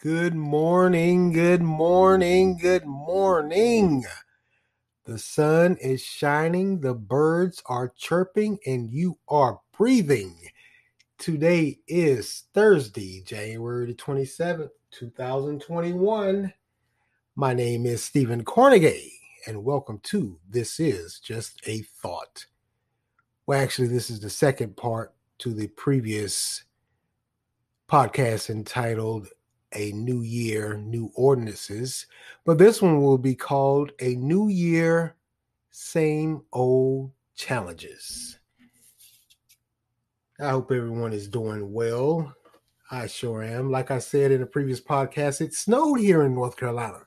Good morning, good morning, good morning. The sun is shining, the birds are chirping, and you are breathing. Today is Thursday, January the 27th, 2021. My name is Stephen Cornegay, and welcome to This Is Just a Thought. Well, actually, this is the second part to the previous podcast entitled A New Year, New Ordinances. But this one will be called A New Year, Same Old Challenges. I hope everyone is doing well. I sure am. Like I said in a previous podcast, it snowed here in North Carolina.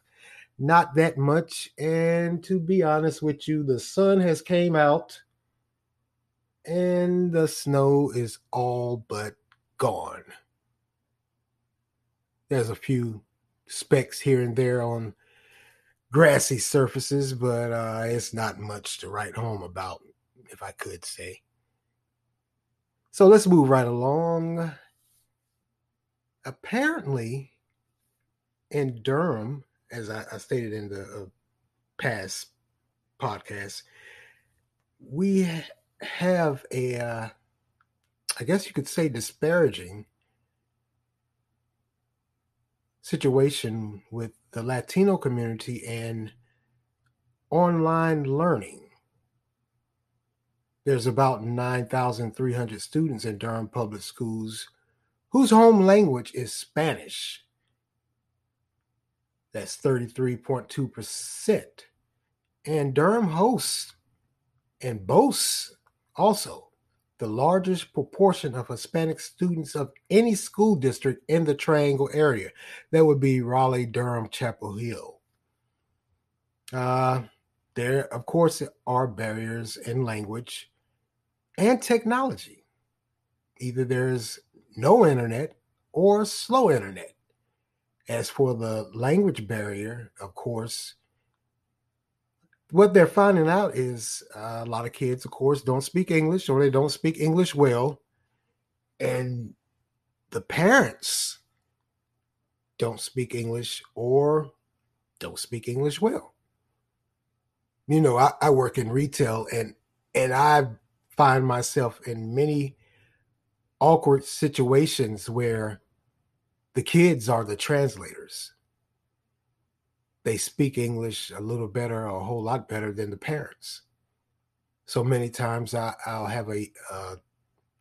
Not that much. And to be honest with you, the sun has came out and the snow is all but gone. There's a few specks here and there on grassy surfaces, but uh, it's not much to write home about, if I could say. So let's move right along. Apparently, in Durham, as I, I stated in the uh, past podcast, we have a, uh, I guess you could say, disparaging situation with the Latino community and online learning. There's about 9,300 students in Durham public schools whose home language is Spanish. That's 33.2%. And Durham hosts and boasts also the largest proportion of Hispanic students of any school district in the Triangle area. That would be Raleigh, Durham, Chapel Hill. Uh, there, of course, are barriers in language and technology. Either there's no internet or slow internet. As for the language barrier, of course, what they're finding out is uh, a lot of kids, of course, don't speak English or they don't speak English well. And the parents don't speak English or don't speak English well. You know, I, I work in retail and and I find myself in many awkward situations where the kids are the translators they speak English a little better or a whole lot better than the parents. So many times I, will have a, a,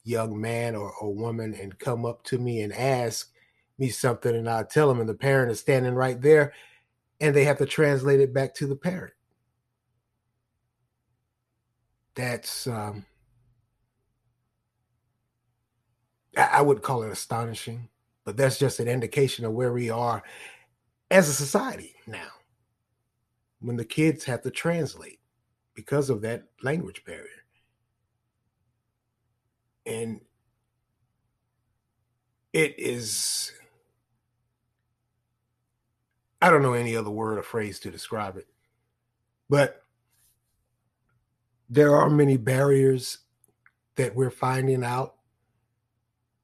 young man or a woman and come up to me and ask me something, and I'll tell them, and the parent is standing right there, and they have to translate it back to the parent. That's um, I, I would call it astonishing, but that's just an indication of where we are as a society now when the kids have to translate because of that language barrier. And it is, I don't know any other word or phrase to describe it, but there are many barriers that we're finding out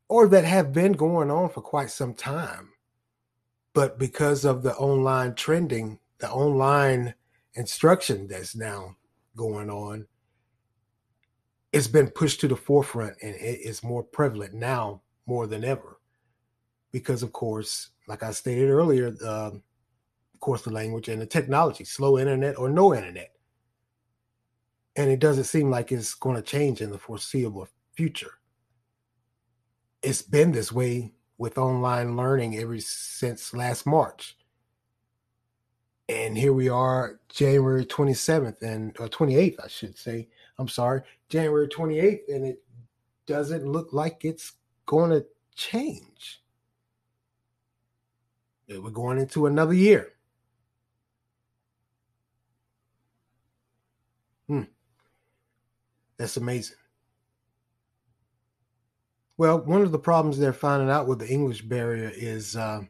or that have been going on for quite some time but because of the online trending, the online instruction that's now going on, it's been pushed to the forefront and it is more prevalent now more than ever. Because, of course, like I stated earlier, uh, of course, the language and the technology, slow internet or no internet. And it doesn't seem like it's going to change in the foreseeable future. It's been this way with online learning ever since last March. And here we are, January 27th and or 28th, I should say. I'm sorry, January 28th, and it doesn't look like it's going to change. We're going into another year. Hmm. That's amazing. Well, one of the problems they're finding out with the English barrier is uh,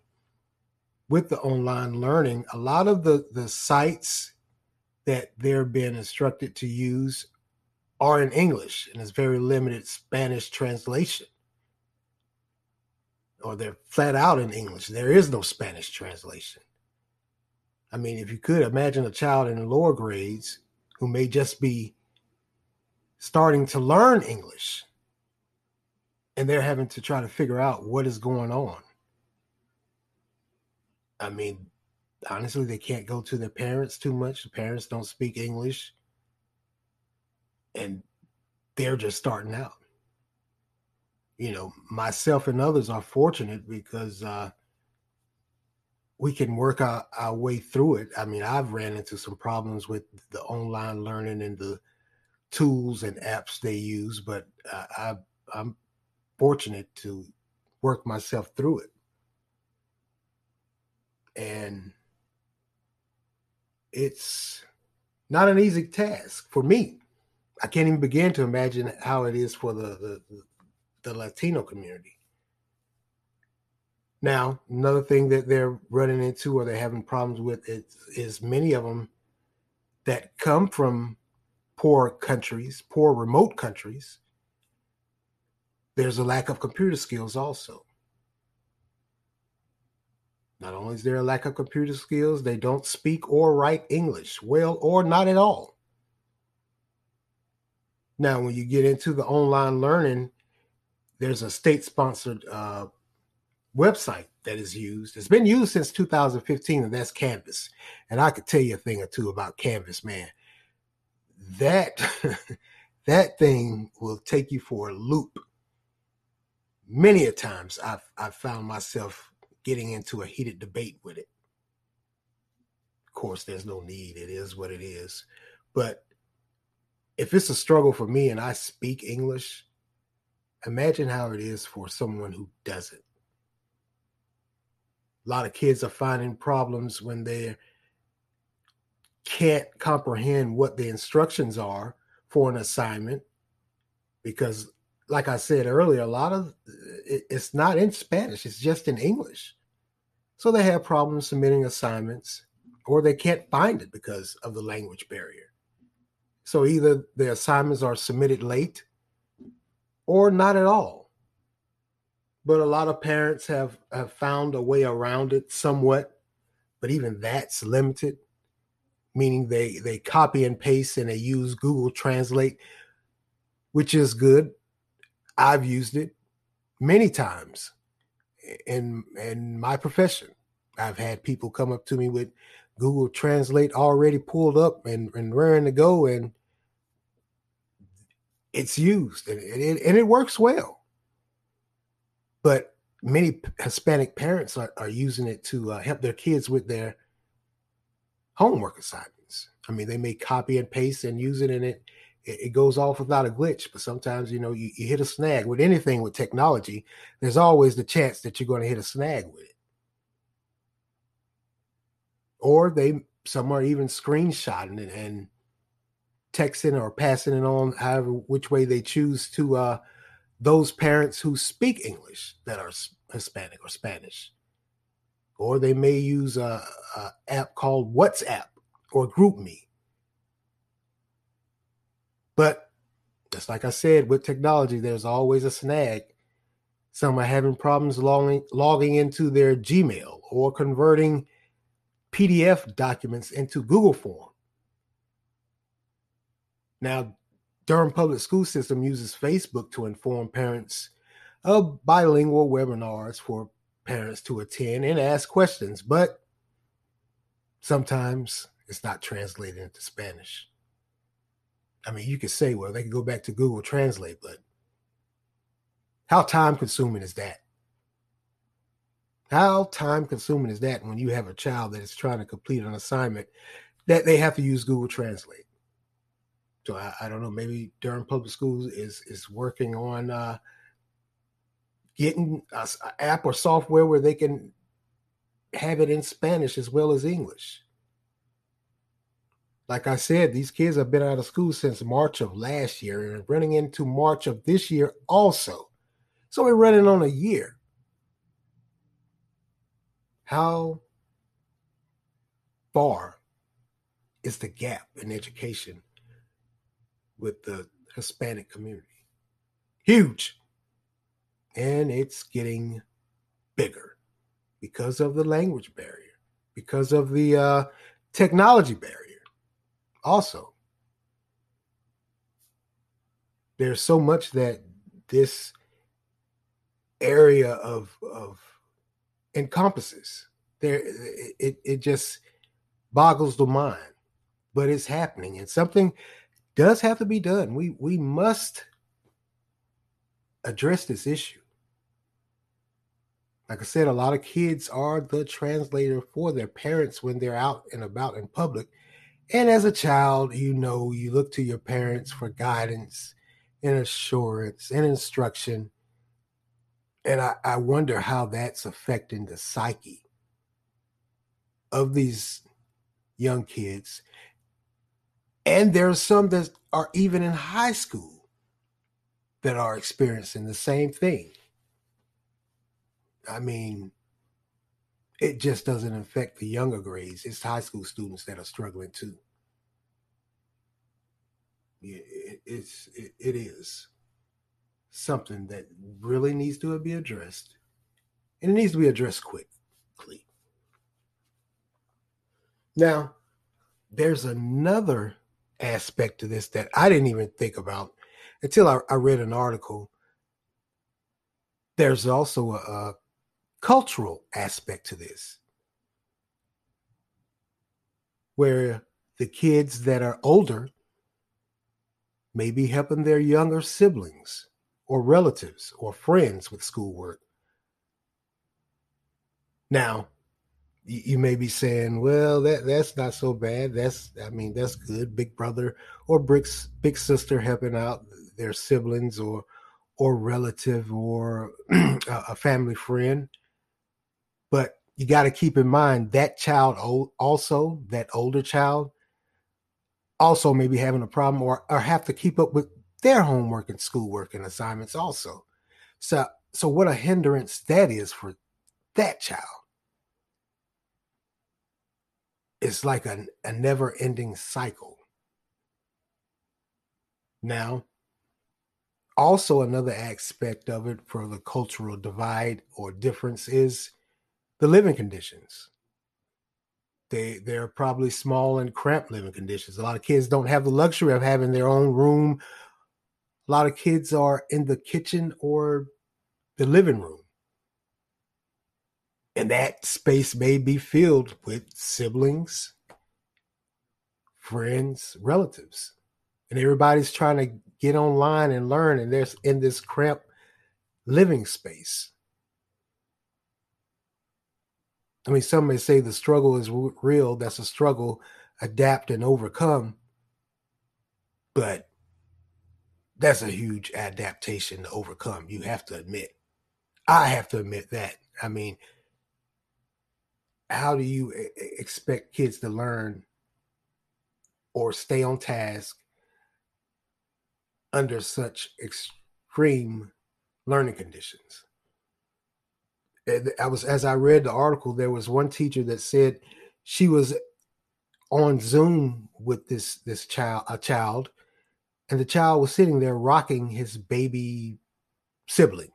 with the online learning, a lot of the, the sites that they're being instructed to use are in English and it's very limited Spanish translation. or they're flat out in English. There is no Spanish translation. I mean, if you could imagine a child in the lower grades who may just be starting to learn English and they're having to try to figure out what is going on. I mean, honestly, they can't go to their parents too much. The parents don't speak English. And they're just starting out. You know, myself and others are fortunate because uh, we can work our, our way through it. I mean, I've ran into some problems with the online learning and the tools and apps they use, but uh, I, I'm fortunate to work myself through it. And it's not an easy task for me. I can't even begin to imagine how it is for the, the, the Latino community. Now, another thing that they're running into or they're having problems with is, is many of them that come from poor countries, poor remote countries. There's a lack of computer skills also. Not only is there a lack of computer skills, they don't speak or write English well or not at all. Now, when you get into the online learning, there's a state sponsored uh, website that is used. It's been used since 2015, and that's Canvas. And I could tell you a thing or two about Canvas, man. That that thing will take you for a loop. Many a times I've I've found myself getting into a heated debate with it. Of course, there's no need. It is what it is. But if it's a struggle for me and I speak English, imagine how it is for someone who doesn't. A lot of kids are finding problems when they can't comprehend what the instructions are for an assignment because like I said earlier, a lot of uh, it's not in Spanish, it's just in English. So they have problems submitting assignments or they can't find it because of the language barrier. So either the assignments are submitted late or not at all. But a lot of parents have, have found a way around it somewhat, but even that's limited, meaning they, they copy and paste and they use Google Translate, which is good. I've used it many times in in my profession. I've had people come up to me with Google Translate already pulled up and, and raring to go, and it's used and it, and it works well. But many Hispanic parents are, are using it to uh, help their kids with their homework assignments. I mean, they may copy and paste and use it, and it it, goes off without a glitch. But sometimes, you know, you, you hit a snag with anything with technology. There's always the chance that you're going to hit a snag with it. Or they some are even screenshotting it and texting or passing it on, however which way they choose to uh, those parents who speak English that are Hispanic or Spanish. Or they may use a, a app called WhatsApp or GroupMe but just like I said, with technology, there's always a snag. Some are having problems logging, logging into their Gmail or converting PDF documents into Google Form. Now, Durham Public School System uses Facebook to inform parents of bilingual webinars for parents to attend and ask questions, but sometimes it's not translated into Spanish. I mean, you could say, well, they could go back to Google Translate, but how time consuming is that? How time consuming is that when you have a child that is trying to complete an assignment that they have to use Google Translate? So I, I don't know. Maybe Durham Public Schools is is working on uh, getting an app or software where they can have it in Spanish as well as English like I said, these kids have been out of school since March of last year and running into March of this year also. So we're running on a year. How far is the gap in education with the Hispanic community? Huge. And it's getting bigger because of the language barrier, because of the uh, technology barrier. Also, there's so much that this area of of encompasses. There, it it just boggles the mind, but it's happening, and something does have to be done. We we must address this issue. Like I said, a lot of kids are the translator for their parents when they're out and about in public. And as a child, you know, you look to your parents for guidance and assurance and instruction. And I, I wonder how that's affecting the psyche of these young kids. And there are some that are even in high school that are experiencing the same thing. I mean, it just doesn't affect the younger grades. It's high school students that are struggling too. It, it's it, it is something that really needs to be addressed, and it needs to be addressed quickly. Now, there's another aspect to this that I didn't even think about until I, I read an article. There's also a, a cultural aspect to this, where the kids that are older may be helping their younger siblings or relatives or friends with schoolwork. Now, you may be saying, well, that that's not so bad. That's I mean, that's good. Big brother or big big sister helping out their siblings or or relative or a family friend. But you got to keep in mind that child also, that older child, also maybe having a problem or, or have to keep up with their homework and schoolwork and assignments also. So so what a hindrance that is for that child. It's like a, a never ending cycle. Now, also another aspect of it for the cultural divide or difference is the living conditions. They they're probably small and cramped living conditions. A lot of kids don't have the luxury of having their own room. A lot of kids are in the kitchen or the living room. And that space may be filled with siblings, friends, relatives. And everybody's trying to get online and learn, and there's in this cramped living space. I mean, some may say the struggle is real. That's a struggle, adapt and overcome. But that's a huge adaptation to overcome. You have to admit. I have to admit that. I mean, how do you expect kids to learn or stay on task under such extreme learning conditions? I was as I read the article, there was one teacher that said she was on Zoom with this this child, a child, and the child was sitting there rocking his baby sibling.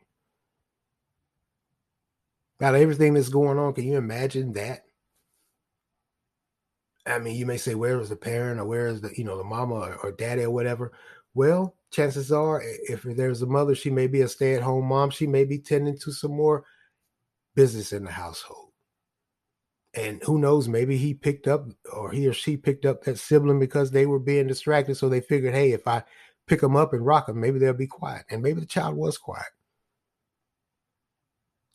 Got everything that's going on, can you imagine that? I mean, you may say, where is the parent or where is the, you know, the mama or, or daddy or whatever? Well, chances are, if there's a mother, she may be a stay at home mom. She may be tending to some more business in the household. And who knows, maybe he picked up or he or she picked up that sibling because they were being distracted. So they figured, hey, if I pick them up and rock them, maybe they'll be quiet. And maybe the child was quiet.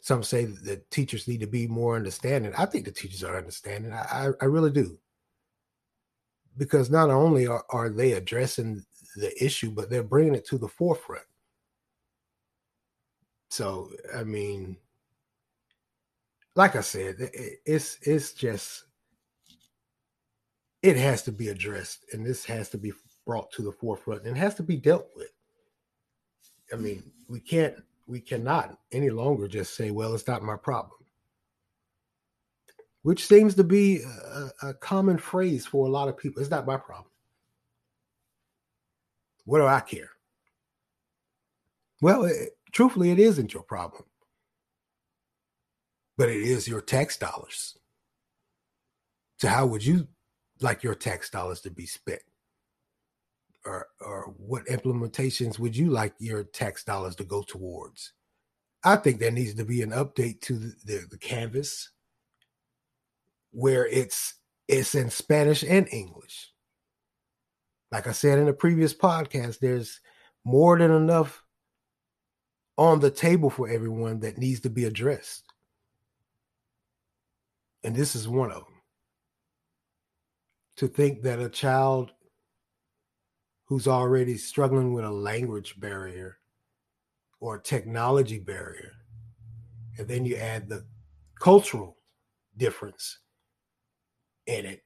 Some say that the teachers need to be more understanding. I think the teachers are understanding. I, I, I really do. Because not only are, are they addressing the issue, but they're bringing it to the forefront. So, I mean, like I said, it's it's just it has to be addressed, and this has to be brought to the forefront, and has to be dealt with. I mean, we can't, we cannot any longer just say, "Well, it's not my problem," which seems to be a, a common phrase for a lot of people. It's not my problem. What do I care? Well, it, truthfully, it isn't your problem but it is your tax dollars. So how would you like your tax dollars to be spent? Or or what implementations would you like your tax dollars to go towards? I think there needs to be an update to the, the, the canvas where it's it's in Spanish and English. Like I said in a previous podcast, there's more than enough on the table for everyone that needs to be addressed. And this is one of them. To think that a child who's already struggling with a language barrier or a technology barrier, and then you add the cultural difference in it.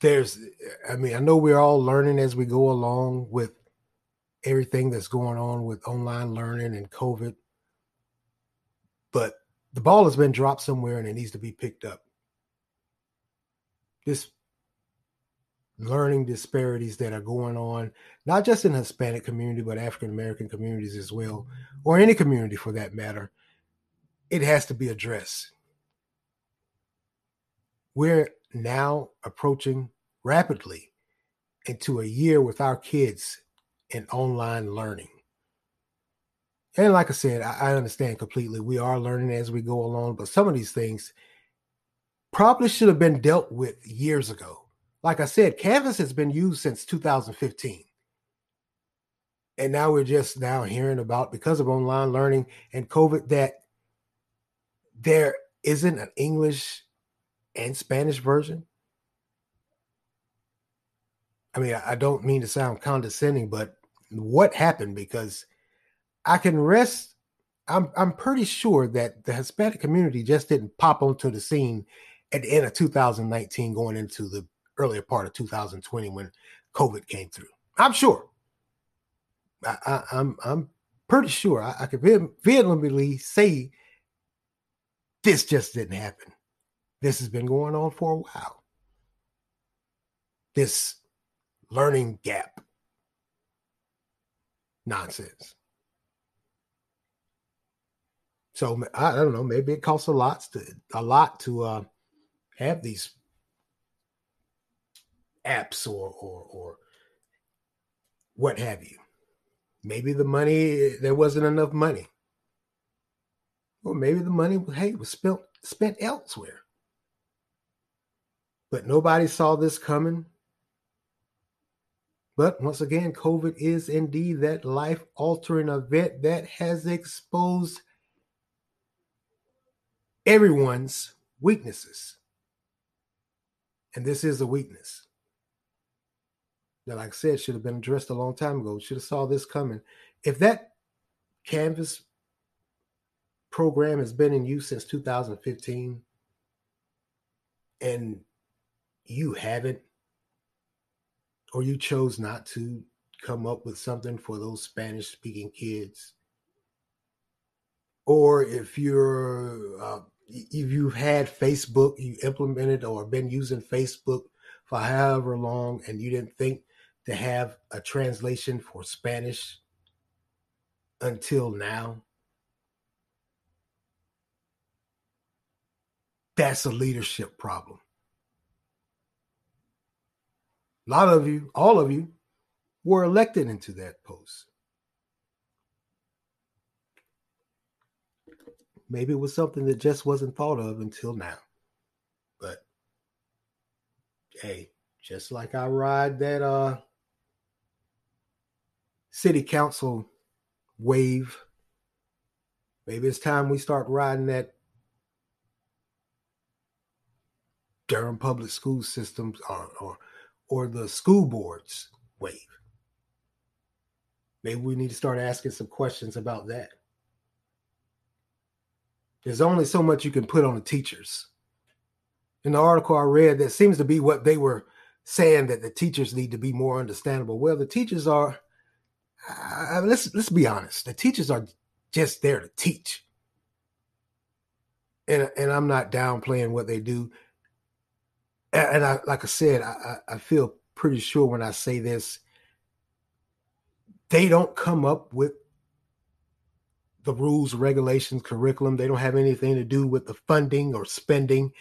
There's, I mean, I know we're all learning as we go along with everything that's going on with online learning and COVID. But the ball has been dropped somewhere and it needs to be picked up. This learning disparities that are going on, not just in the Hispanic community, but African American communities as well, or any community for that matter, it has to be addressed. We're now approaching rapidly into a year with our kids in online learning. And like I said, I, understand completely. We are learning as we go along, but some of these things probably should have been dealt with years ago. Like I said, Canvas has been used since 2015. And now we're just now hearing about because of online learning and COVID that there isn't an English and Spanish version. I mean, I don't mean to sound condescending, but what happened because I can rest. I'm I'm pretty sure that the Hispanic community just didn't pop onto the scene at the end of 2019, going into the earlier part of 2020 when COVID came through. I'm sure. I, I, I'm I'm pretty sure I, I can vehemently say this just didn't happen. This has been going on for a while. This learning gap nonsense. So I don't know. Maybe it costs a lot to a lot to uh, have these apps or or or what have you. Maybe the money there wasn't enough money, or maybe the money hey was spent spent elsewhere. But nobody saw this coming. But once again, COVID is indeed that life altering event that has exposed everyone's weaknesses. And this is a weakness that, like I said, should have been addressed a long time ago. Should have saw this coming. If that Canvas program has been in use since 2015 and you haven't or you chose not to come up with something for those Spanish speaking kids, or if you're uh, if you've had Facebook, you implemented or been using Facebook for however long, and you didn't think to have a translation for Spanish until now. That's a leadership problem. a lot of you, all of you, were elected into that post. Maybe it was something that just wasn't thought of until now. But hey, just like I ride that uh city council wave, maybe it's time we start riding that Durham public school systems or, or or the school board's wave? Maybe we need to start asking some questions about that. There's only so much you can put on the teachers. In the article I read, that seems to be what they were saying that the teachers need to be more understandable. Well, the teachers are. Let's let's be honest. The teachers are just there to teach, and and I'm not downplaying what they do and I, like I said, I, I feel pretty sure when I say this, they don't come up with the rules, regulations, curriculum. They don't have anything to do with the funding or spending.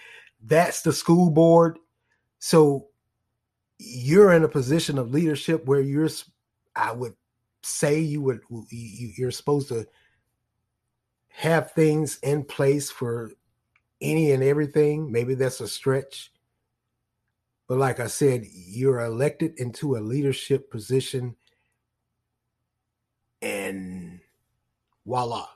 That's the school board. So you're in a position of leadership where you're, I would say, you would you're supposed to have things in place for any and everything. Maybe that's a stretch. But like I said, you're elected into a leadership position and voila.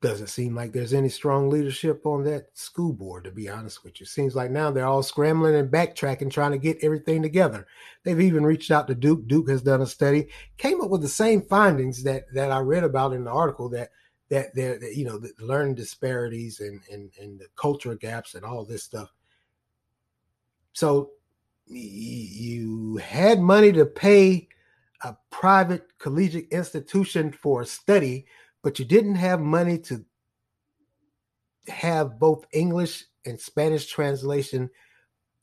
Doesn't seem like there's any strong leadership on that school board, to be honest with you. Seems like now they're all scrambling and backtracking, trying to get everything together. They've even reached out to Duke. Duke has done a study, came up with the same findings that that I read about in the article that that there, you know, the learning disparities and, and and the culture gaps and all this stuff. So you had money to pay a private collegiate institution for study, but you didn't have money to have both English and Spanish translation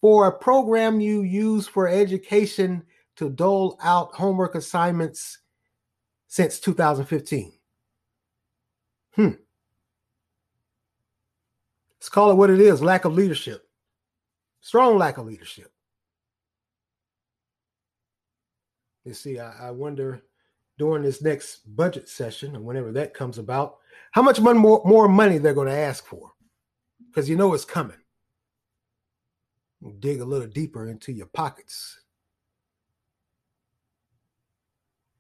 for a program you use for education to dole out homework assignments since 2015. Hmm. Let's call it what it is lack of leadership. Strong lack of leadership. You see, I, I wonder during this next budget session and whenever that comes about, how much money more, more money they're going to ask for. Because you know it's coming. Dig a little deeper into your pockets.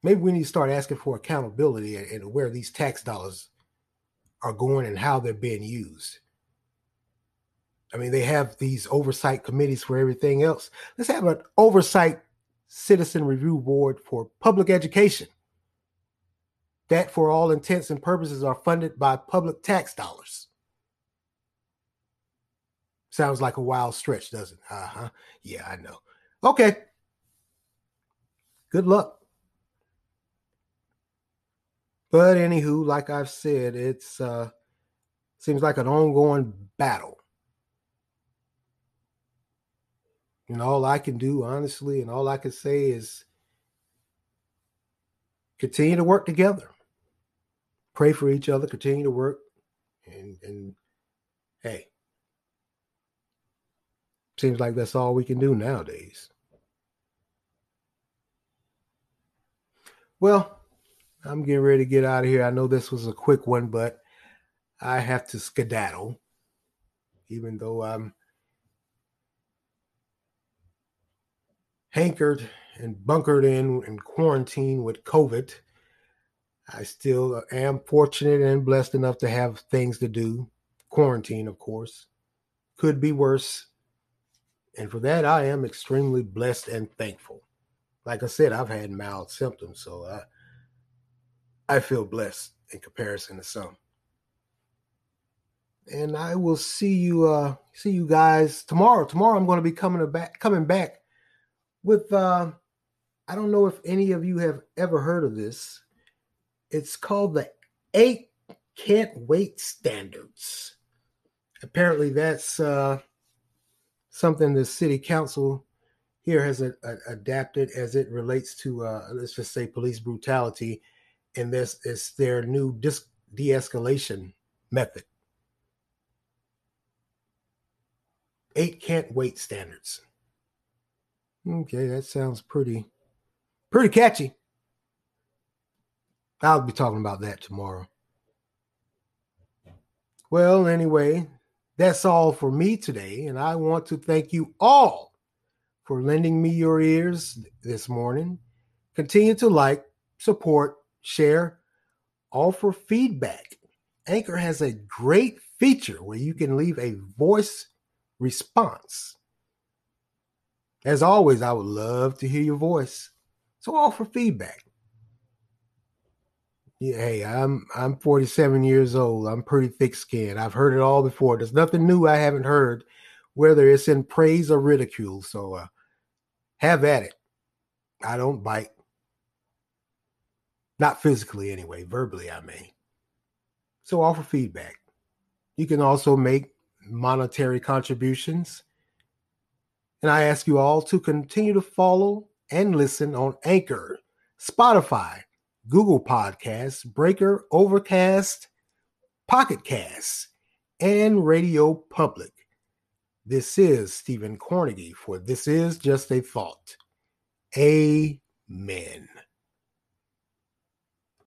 Maybe we need to start asking for accountability and, and where these tax dollars are going and how they're being used. I mean, they have these oversight committees for everything else. Let's have an oversight citizen review board for public education that, for all intents and purposes, are funded by public tax dollars. Sounds like a wild stretch, doesn't it? Uh huh. Yeah, I know. Okay. Good luck. But anywho, like I've said, it's uh seems like an ongoing battle. And all I can do, honestly, and all I can say is continue to work together. Pray for each other, continue to work. And and hey, seems like that's all we can do nowadays. Well, I'm getting ready to get out of here. I know this was a quick one, but I have to skedaddle, even though I'm hankered and bunkered in and quarantined with COVID. I still am fortunate and blessed enough to have things to do. Quarantine, of course, could be worse. And for that, I am extremely blessed and thankful. Like I said, I've had mild symptoms, so I I feel blessed in comparison to some. And I will see you uh see you guys tomorrow. Tomorrow I'm going to be coming back coming back with uh I don't know if any of you have ever heard of this. It's called the 8 can't wait standards. Apparently that's uh something the city council here has a, a, adapted as it relates to uh let's just say police brutality and this is their new dis- de-escalation method. Eight can't wait standards. Okay, that sounds pretty pretty catchy. I'll be talking about that tomorrow. Well, anyway, that's all for me today, and I want to thank you all for lending me your ears this morning. Continue to like, support, share, offer feedback. Anchor has a great feature where you can leave a voice response. As always, I would love to hear your voice. So offer feedback. Yeah, hey, I'm I'm 47 years old. I'm pretty thick skinned. I've heard it all before. There's nothing new I haven't heard, whether it's in praise or ridicule. So uh, have at it. I don't bite. Not physically, anyway. Verbally, I may. So offer feedback. You can also make monetary contributions. And I ask you all to continue to follow and listen on Anchor, Spotify, Google Podcasts, Breaker, Overcast, Pocket Casts, and Radio Public. This is Stephen Cornegy for This Is Just a Thought. Amen.